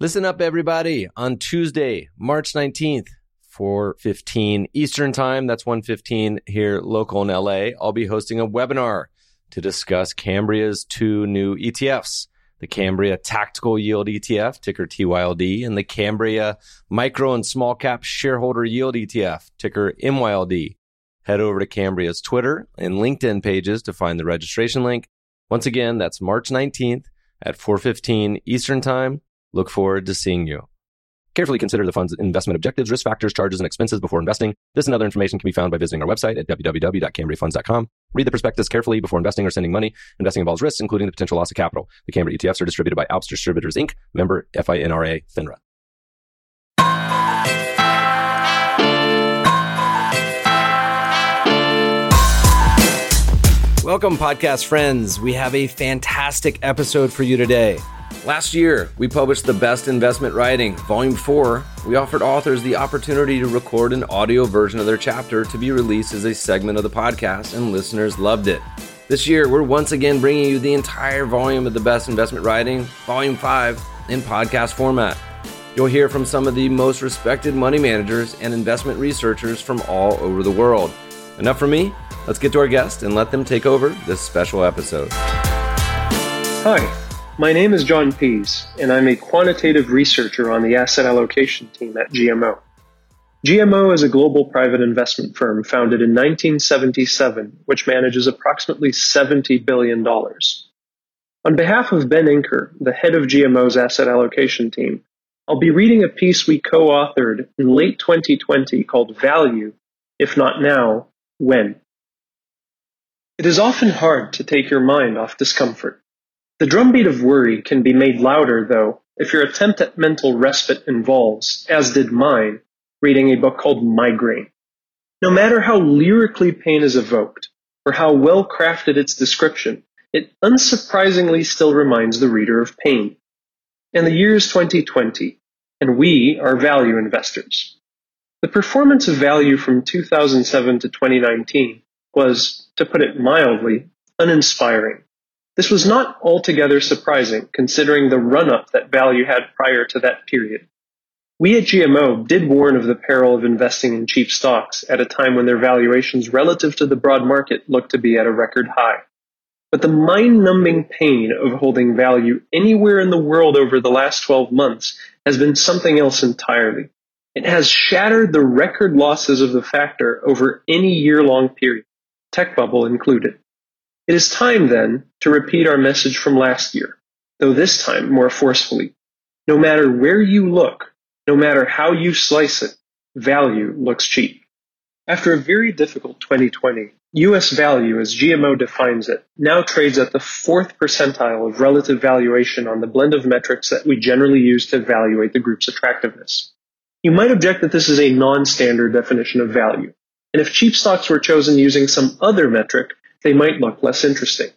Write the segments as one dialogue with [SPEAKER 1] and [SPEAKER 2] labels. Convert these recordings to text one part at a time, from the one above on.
[SPEAKER 1] Listen up, everybody. On Tuesday, March 19th, 4.15 Eastern Time, that's 1.15 here local in LA, I'll be hosting a webinar to discuss Cambria's two new ETFs, the Cambria Tactical Yield ETF, ticker TYLD, and the Cambria Micro and Small Cap Shareholder Yield ETF, ticker MYLD. Head over to Cambria's Twitter and LinkedIn pages to find the registration link. Once again, that's March 19th at 4:15 Eastern Time. Look forward to seeing you. Carefully consider the fund's investment objectives, risk factors, charges, and expenses before investing. This and other information can be found by visiting our website at www.cambriafunds.com. Read the prospectus carefully before investing or sending money. Investing involves risks, including the potential loss of capital. The Cambria ETFs are distributed by Alps Distributors Inc., member FINRA FINRA. Welcome, podcast friends. We have a fantastic episode for you today. Last year, we published The Best Investment Writing, Volume 4. We offered authors the opportunity to record an audio version of their chapter to be released as a segment of the podcast, and listeners loved it. This year, we're once again bringing you the entire volume of The Best Investment Writing, Volume 5, in podcast format. You'll hear from some of the most respected money managers and investment researchers from all over the world. Enough for me? Let's get to our guest and let them take over this special episode.
[SPEAKER 2] Hi, my name is John Pease, and I'm a quantitative researcher on the asset allocation team at GMO. GMO is a global private investment firm founded in 1977, which manages approximately $70 billion. On behalf of Ben Inker, the head of GMO's asset allocation team, I'll be reading a piece we co authored in late 2020 called Value, If Not Now, When? It is often hard to take your mind off discomfort. The drumbeat of worry can be made louder, though, if your attempt at mental respite involves, as did mine, reading a book called Migraine. No matter how lyrically pain is evoked, or how well crafted its description, it unsurprisingly still reminds the reader of pain. And the year is 2020, and we are value investors. The performance of value from 2007 to 2019 was, to put it mildly, uninspiring. This was not altogether surprising considering the run up that value had prior to that period. We at GMO did warn of the peril of investing in cheap stocks at a time when their valuations relative to the broad market looked to be at a record high. But the mind numbing pain of holding value anywhere in the world over the last 12 months has been something else entirely. It has shattered the record losses of the factor over any year long period, tech bubble included. It is time, then, to repeat our message from last year, though this time more forcefully. No matter where you look, no matter how you slice it, value looks cheap. After a very difficult 2020, US value, as GMO defines it, now trades at the fourth percentile of relative valuation on the blend of metrics that we generally use to evaluate the group's attractiveness. You might object that this is a non standard definition of value, and if cheap stocks were chosen using some other metric, they might look less interesting.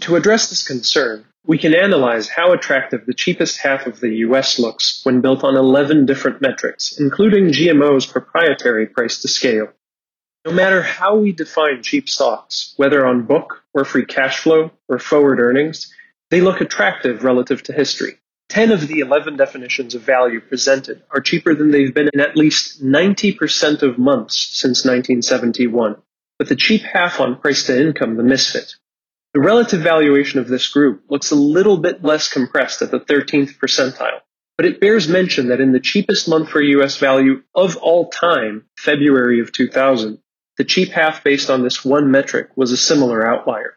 [SPEAKER 2] To address this concern, we can analyze how attractive the cheapest half of the US looks when built on 11 different metrics, including GMO's proprietary price to scale. No matter how we define cheap stocks, whether on book or free cash flow or forward earnings, they look attractive relative to history. 10 of the 11 definitions of value presented are cheaper than they've been in at least 90% of months since 1971 with the cheap half on price to income the misfit. The relative valuation of this group looks a little bit less compressed at the 13th percentile, but it bears mention that in the cheapest month for US value of all time, February of 2000, the cheap half based on this one metric was a similar outlier.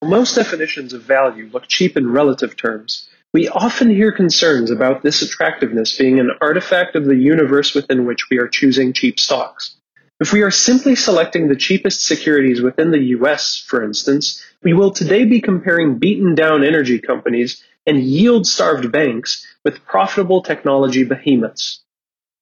[SPEAKER 2] While most definitions of value look cheap in relative terms, we often hear concerns about this attractiveness being an artifact of the universe within which we are choosing cheap stocks. If we are simply selecting the cheapest securities within the US, for instance, we will today be comparing beaten down energy companies and yield starved banks with profitable technology behemoths.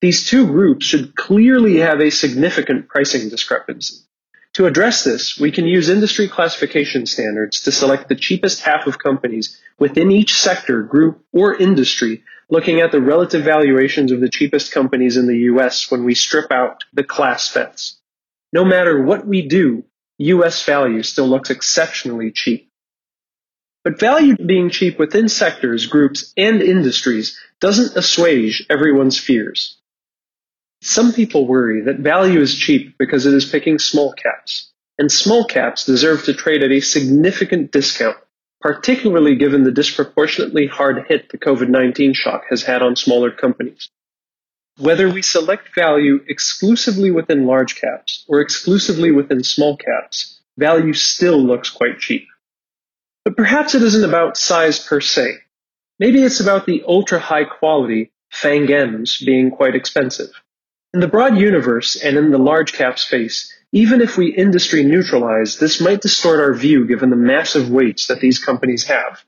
[SPEAKER 2] These two groups should clearly have a significant pricing discrepancy. To address this, we can use industry classification standards to select the cheapest half of companies within each sector, group, or industry looking at the relative valuations of the cheapest companies in the US when we strip out the class bets. No matter what we do, US value still looks exceptionally cheap. But value being cheap within sectors, groups, and industries doesn't assuage everyone's fears. Some people worry that value is cheap because it is picking small caps, and small caps deserve to trade at a significant discount, particularly given the disproportionately hard hit the COVID 19 shock has had on smaller companies. Whether we select value exclusively within large caps or exclusively within small caps, value still looks quite cheap. But perhaps it isn't about size per se. Maybe it's about the ultra high quality FANG M's being quite expensive. In the broad universe and in the large cap space, even if we industry neutralize, this might distort our view given the massive weights that these companies have.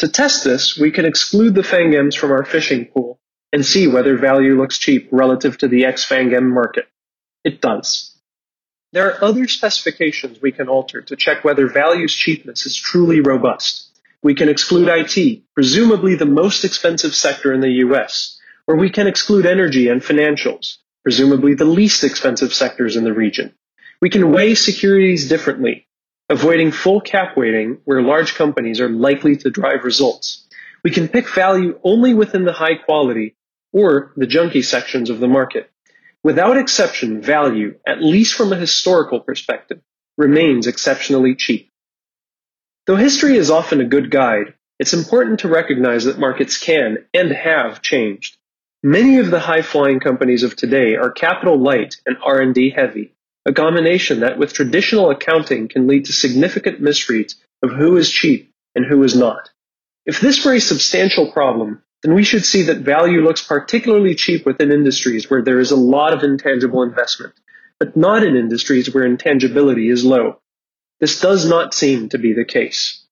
[SPEAKER 2] To test this, we can exclude the FANGMs from our fishing pool and see whether value looks cheap relative to the ex-FANG M market. It does. There are other specifications we can alter to check whether value's cheapness is truly robust. We can exclude IT, presumably the most expensive sector in the US, or we can exclude energy and financials, presumably the least expensive sectors in the region. We can weigh securities differently, avoiding full cap weighting where large companies are likely to drive results. We can pick value only within the high quality or the junky sections of the market. Without exception, value, at least from a historical perspective, remains exceptionally cheap. Though history is often a good guide, it's important to recognize that markets can and have changed. Many of the high-flying companies of today are capital light and R&D heavy, a combination that with traditional accounting can lead to significant misreads of who is cheap and who is not. If this were a substantial problem, then we should see that value looks particularly cheap within industries where there is a lot of intangible investment, but not in industries where intangibility is low. This does not seem to be the case.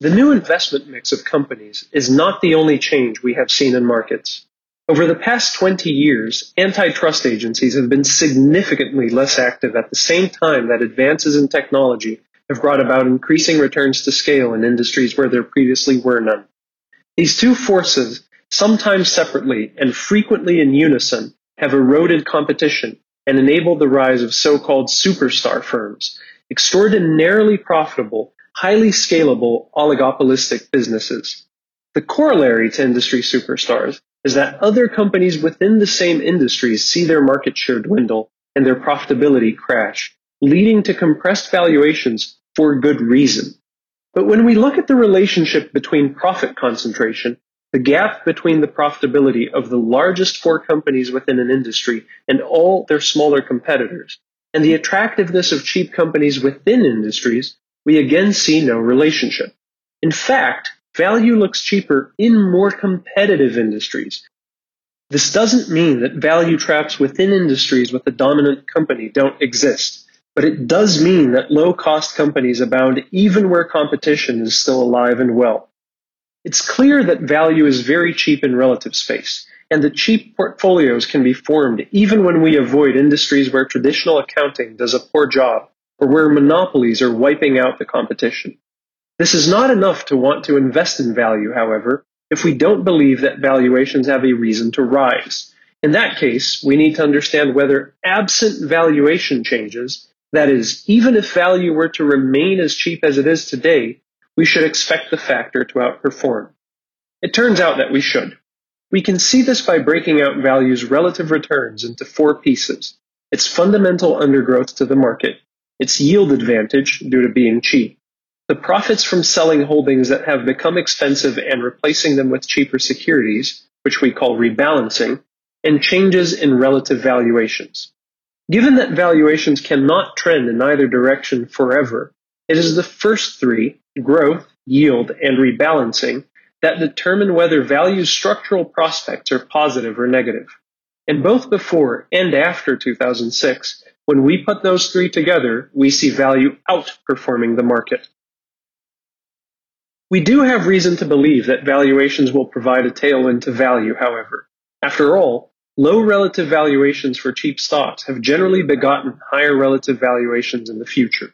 [SPEAKER 2] The new investment mix of companies is not the only change we have seen in markets. Over the past 20 years, antitrust agencies have been significantly less active at the same time that advances in technology have brought about increasing returns to scale in industries where there previously were none. These two forces, sometimes separately and frequently in unison, have eroded competition and enabled the rise of so-called superstar firms, extraordinarily profitable, highly scalable oligopolistic businesses. The corollary to industry superstars is that other companies within the same industries see their market share dwindle and their profitability crash, leading to compressed valuations for good reason. But when we look at the relationship between profit concentration, the gap between the profitability of the largest four companies within an industry and all their smaller competitors, and the attractiveness of cheap companies within industries, we again see no relationship. In fact, value looks cheaper in more competitive industries. This doesn't mean that value traps within industries with a dominant company don't exist. But it does mean that low cost companies abound even where competition is still alive and well. It's clear that value is very cheap in relative space, and that cheap portfolios can be formed even when we avoid industries where traditional accounting does a poor job or where monopolies are wiping out the competition. This is not enough to want to invest in value, however, if we don't believe that valuations have a reason to rise. In that case, we need to understand whether absent valuation changes, that is, even if value were to remain as cheap as it is today, we should expect the factor to outperform. It turns out that we should. We can see this by breaking out value's relative returns into four pieces. Its fundamental undergrowth to the market, its yield advantage due to being cheap, the profits from selling holdings that have become expensive and replacing them with cheaper securities, which we call rebalancing, and changes in relative valuations. Given that valuations cannot trend in either direction forever, it is the first three, growth, yield, and rebalancing, that determine whether value's structural prospects are positive or negative. And both before and after 2006, when we put those three together, we see value outperforming the market. We do have reason to believe that valuations will provide a tailwind to value, however. After all, Low relative valuations for cheap stocks have generally begotten higher relative valuations in the future.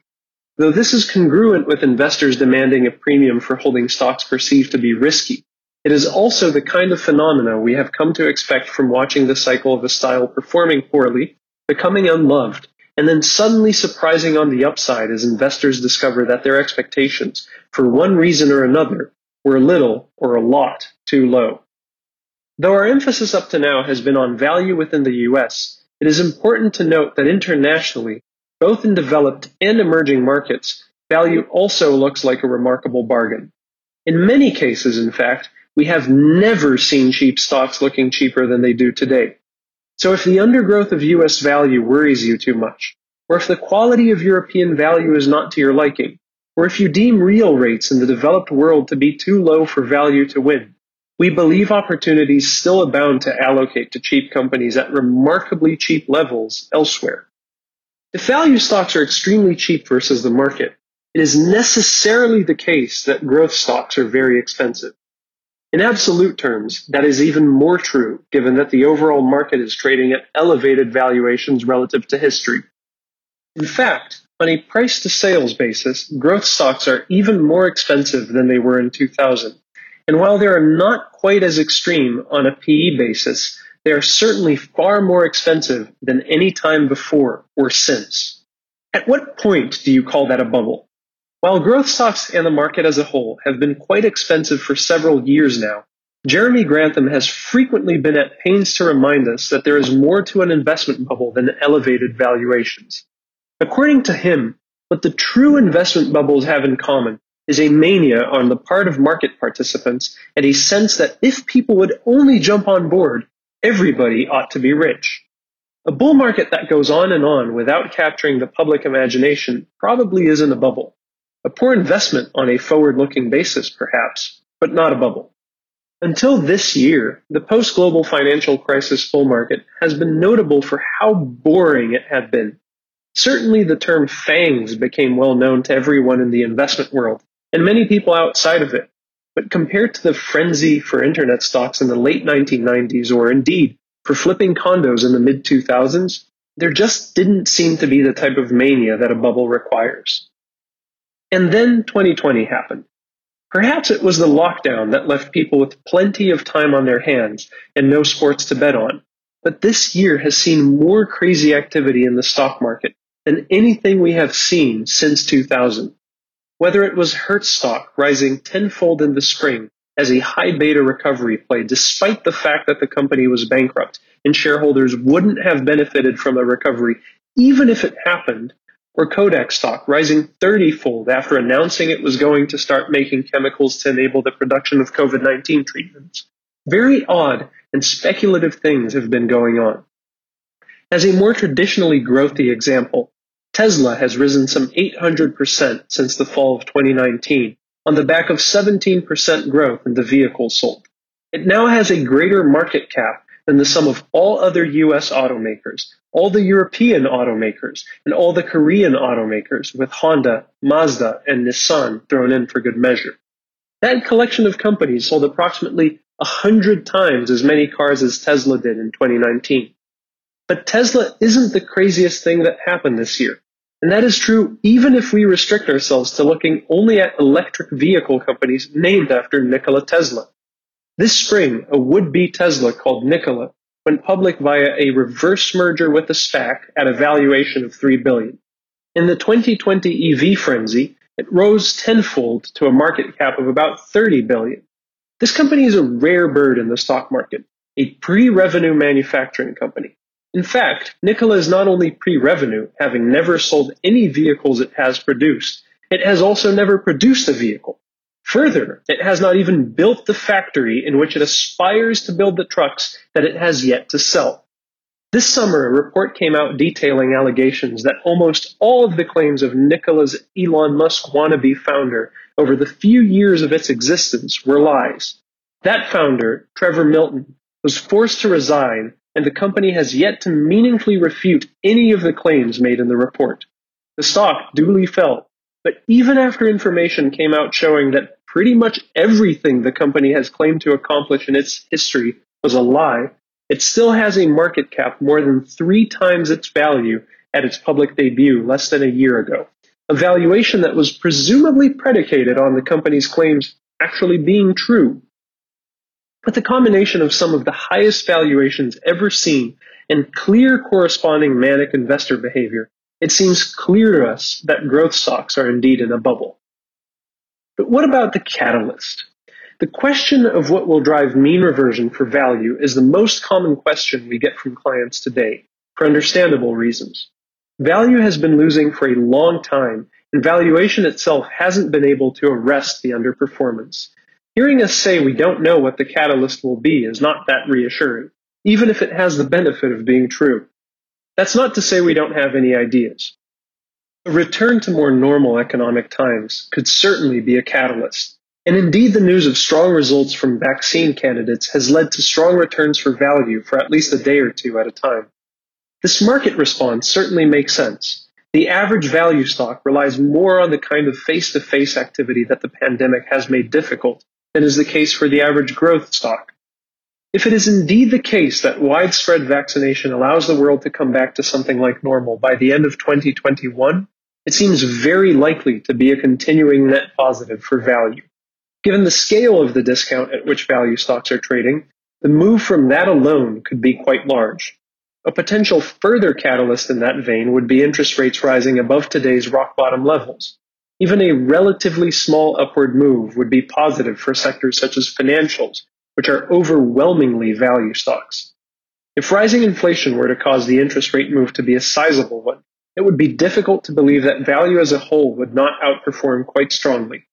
[SPEAKER 2] Though this is congruent with investors demanding a premium for holding stocks perceived to be risky, it is also the kind of phenomena we have come to expect from watching the cycle of a style performing poorly, becoming unloved, and then suddenly surprising on the upside as investors discover that their expectations, for one reason or another, were a little or a lot too low. Though our emphasis up to now has been on value within the US, it is important to note that internationally, both in developed and emerging markets, value also looks like a remarkable bargain. In many cases, in fact, we have never seen cheap stocks looking cheaper than they do today. So if the undergrowth of US value worries you too much, or if the quality of European value is not to your liking, or if you deem real rates in the developed world to be too low for value to win, we believe opportunities still abound to allocate to cheap companies at remarkably cheap levels elsewhere. If value stocks are extremely cheap versus the market, it is necessarily the case that growth stocks are very expensive. In absolute terms, that is even more true given that the overall market is trading at elevated valuations relative to history. In fact, on a price to sales basis, growth stocks are even more expensive than they were in 2000. And while they are not quite as extreme on a PE basis, they are certainly far more expensive than any time before or since. At what point do you call that a bubble? While growth stocks and the market as a whole have been quite expensive for several years now, Jeremy Grantham has frequently been at pains to remind us that there is more to an investment bubble than elevated valuations. According to him, what the true investment bubbles have in common is a mania on the part of market participants and a sense that if people would only jump on board, everybody ought to be rich. A bull market that goes on and on without capturing the public imagination probably isn't a bubble. A poor investment on a forward looking basis, perhaps, but not a bubble. Until this year, the post global financial crisis bull market has been notable for how boring it had been. Certainly, the term FANGs became well known to everyone in the investment world and many people outside of it. But compared to the frenzy for internet stocks in the late 1990s, or indeed for flipping condos in the mid 2000s, there just didn't seem to be the type of mania that a bubble requires. And then 2020 happened. Perhaps it was the lockdown that left people with plenty of time on their hands and no sports to bet on. But this year has seen more crazy activity in the stock market than anything we have seen since 2000. Whether it was Hertz stock rising tenfold in the spring as a high beta recovery play, despite the fact that the company was bankrupt and shareholders wouldn't have benefited from a recovery even if it happened, or Kodak stock rising 30 fold after announcing it was going to start making chemicals to enable the production of COVID 19 treatments. Very odd and speculative things have been going on. As a more traditionally growthy example, Tesla has risen some 800% since the fall of 2019 on the back of 17% growth in the vehicles sold. It now has a greater market cap than the sum of all other US automakers, all the European automakers, and all the Korean automakers, with Honda, Mazda, and Nissan thrown in for good measure. That collection of companies sold approximately 100 times as many cars as Tesla did in 2019. But Tesla isn't the craziest thing that happened this year. And that is true even if we restrict ourselves to looking only at electric vehicle companies named after Nikola Tesla. This spring, a would-be Tesla called Nikola went public via a reverse merger with a SPAC at a valuation of 3 billion. In the 2020 EV frenzy, it rose tenfold to a market cap of about 30 billion. This company is a rare bird in the stock market, a pre-revenue manufacturing company. In fact, Nikola is not only pre-revenue, having never sold any vehicles it has produced, it has also never produced a vehicle. Further, it has not even built the factory in which it aspires to build the trucks that it has yet to sell. This summer, a report came out detailing allegations that almost all of the claims of Nikola's Elon Musk wannabe founder over the few years of its existence were lies. That founder, Trevor Milton, was forced to resign, and the company has yet to meaningfully refute any of the claims made in the report. The stock duly fell but even after information came out showing that pretty much everything the company has claimed to accomplish in its history was a lie, it still has a market cap more than three times its value at its public debut less than a year ago. A valuation that was presumably predicated on the company's claims actually being true. But the combination of some of the highest valuations ever seen and clear corresponding manic investor behavior it seems clear to us that growth stocks are indeed in a bubble. But what about the catalyst? The question of what will drive mean reversion for value is the most common question we get from clients today, for understandable reasons. Value has been losing for a long time, and valuation itself hasn't been able to arrest the underperformance. Hearing us say we don't know what the catalyst will be is not that reassuring, even if it has the benefit of being true. That's not to say we don't have any ideas. A return to more normal economic times could certainly be a catalyst. And indeed, the news of strong results from vaccine candidates has led to strong returns for value for at least a day or two at a time. This market response certainly makes sense. The average value stock relies more on the kind of face to face activity that the pandemic has made difficult than is the case for the average growth stock. If it is indeed the case that widespread vaccination allows the world to come back to something like normal by the end of 2021, it seems very likely to be a continuing net positive for value. Given the scale of the discount at which value stocks are trading, the move from that alone could be quite large. A potential further catalyst in that vein would be interest rates rising above today's rock bottom levels. Even a relatively small upward move would be positive for sectors such as financials, which are overwhelmingly value stocks. If rising inflation were to cause the interest rate move to be a sizable one, it would be difficult to believe that value as a whole would not outperform quite strongly.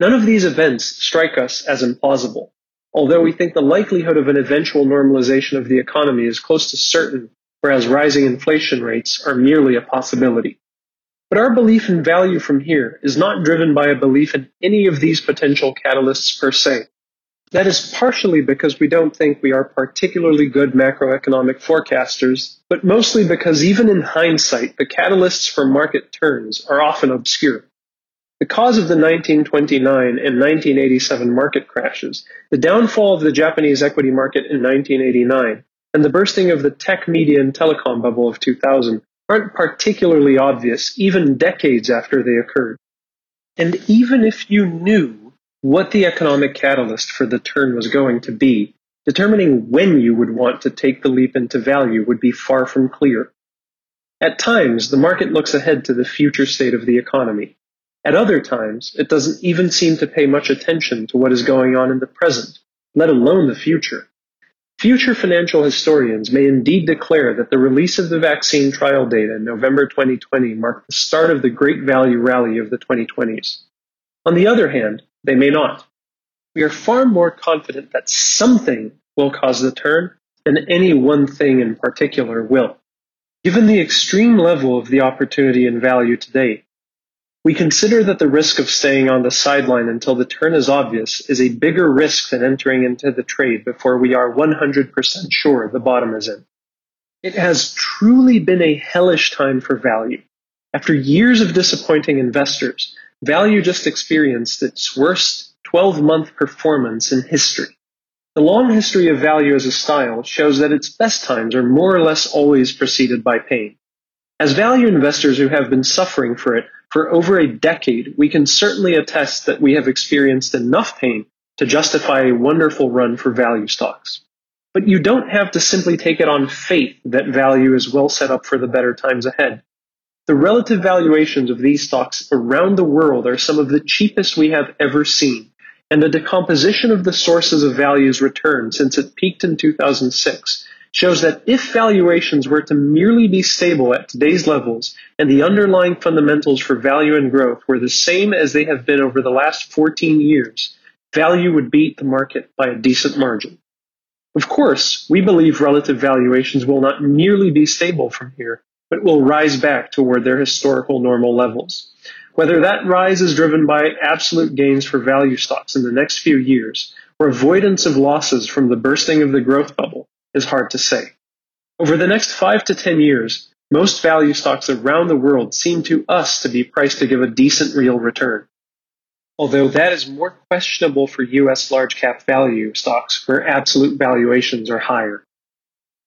[SPEAKER 2] None of these events strike us as implausible, although we think the likelihood of an eventual normalization of the economy is close to certain, whereas rising inflation rates are merely a possibility. But our belief in value from here is not driven by a belief in any of these potential catalysts per se. That is partially because we don't think we are particularly good macroeconomic forecasters, but mostly because even in hindsight, the catalysts for market turns are often obscure. The cause of the 1929 and 1987 market crashes, the downfall of the Japanese equity market in 1989, and the bursting of the tech media and telecom bubble of 2000 aren't particularly obvious even decades after they occurred. And even if you knew what the economic catalyst for the turn was going to be, determining when you would want to take the leap into value would be far from clear. At times, the market looks ahead to the future state of the economy. At other times, it doesn't even seem to pay much attention to what is going on in the present, let alone the future. Future financial historians may indeed declare that the release of the vaccine trial data in November 2020 marked the start of the great value rally of the 2020s. On the other hand, they may not. We are far more confident that something will cause the turn than any one thing in particular will. Given the extreme level of the opportunity and value today, we consider that the risk of staying on the sideline until the turn is obvious is a bigger risk than entering into the trade before we are 100% sure the bottom is in. It has truly been a hellish time for value. After years of disappointing investors, Value just experienced its worst 12 month performance in history. The long history of value as a style shows that its best times are more or less always preceded by pain. As value investors who have been suffering for it for over a decade, we can certainly attest that we have experienced enough pain to justify a wonderful run for value stocks. But you don't have to simply take it on faith that value is well set up for the better times ahead. The relative valuations of these stocks around the world are some of the cheapest we have ever seen, and the decomposition of the sources of value's return since it peaked in 2006 shows that if valuations were to merely be stable at today's levels and the underlying fundamentals for value and growth were the same as they have been over the last 14 years, value would beat the market by a decent margin. Of course, we believe relative valuations will not merely be stable from here, but will rise back toward their historical normal levels. Whether that rise is driven by absolute gains for value stocks in the next few years or avoidance of losses from the bursting of the growth bubble is hard to say. Over the next five to 10 years, most value stocks around the world seem to us to be priced to give a decent real return. Although that is more questionable for US large cap value stocks where absolute valuations are higher.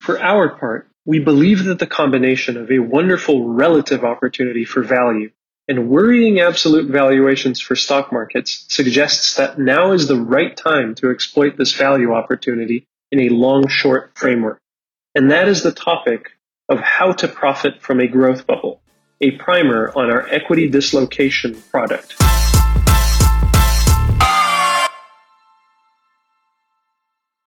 [SPEAKER 2] For our part, we believe that the combination of a wonderful relative opportunity for value and worrying absolute valuations for stock markets suggests that now is the right time to exploit this value opportunity in a long short framework. And that is the topic of how to profit from a growth bubble. a primer on our equity dislocation product.